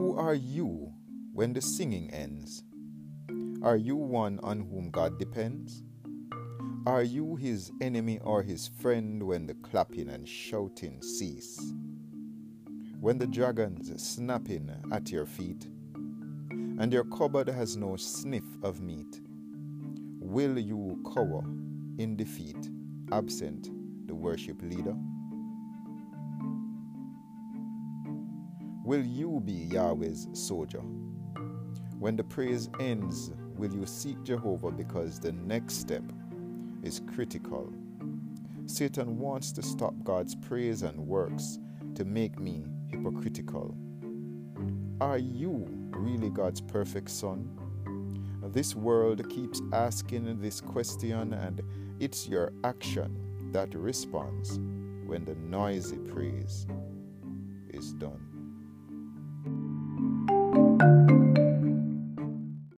are you when the singing ends? Are you one on whom God depends? Are you his enemy or his friend when the clapping and shouting cease? When the dragons snapping at your feet, and your cupboard has no sniff of meat, will you cower in defeat, absent the worship leader? Will you be Yahweh's soldier? When the praise ends, will you seek Jehovah because the next step is critical? Satan wants to stop God's praise and works to make me hypocritical. Are you really God's perfect son? This world keeps asking this question, and it's your action that responds when the noisy praise is done.